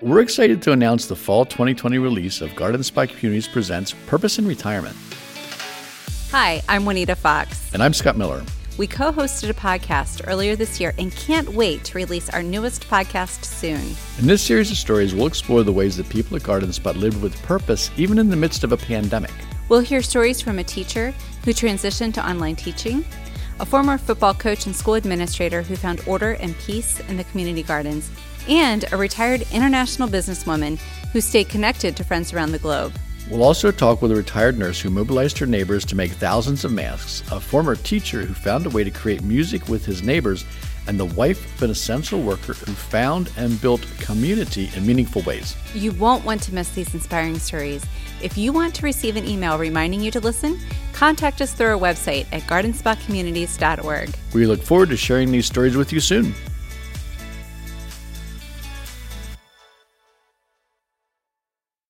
We're excited to announce the fall 2020 release of Garden Spot Communities Presents Purpose in Retirement. Hi, I'm Juanita Fox. And I'm Scott Miller. We co hosted a podcast earlier this year and can't wait to release our newest podcast soon. In this series of stories, we'll explore the ways that people at Garden Spot lived with purpose even in the midst of a pandemic. We'll hear stories from a teacher who transitioned to online teaching, a former football coach and school administrator who found order and peace in the community gardens, and a retired international businesswoman who stayed connected to friends around the globe. We'll also talk with a retired nurse who mobilized her neighbors to make thousands of masks, a former teacher who found a way to create music with his neighbors, and the wife of an essential worker who found and built community in meaningful ways. You won't want to miss these inspiring stories. If you want to receive an email reminding you to listen, contact us through our website at gardenspotcommunities.org. We look forward to sharing these stories with you soon.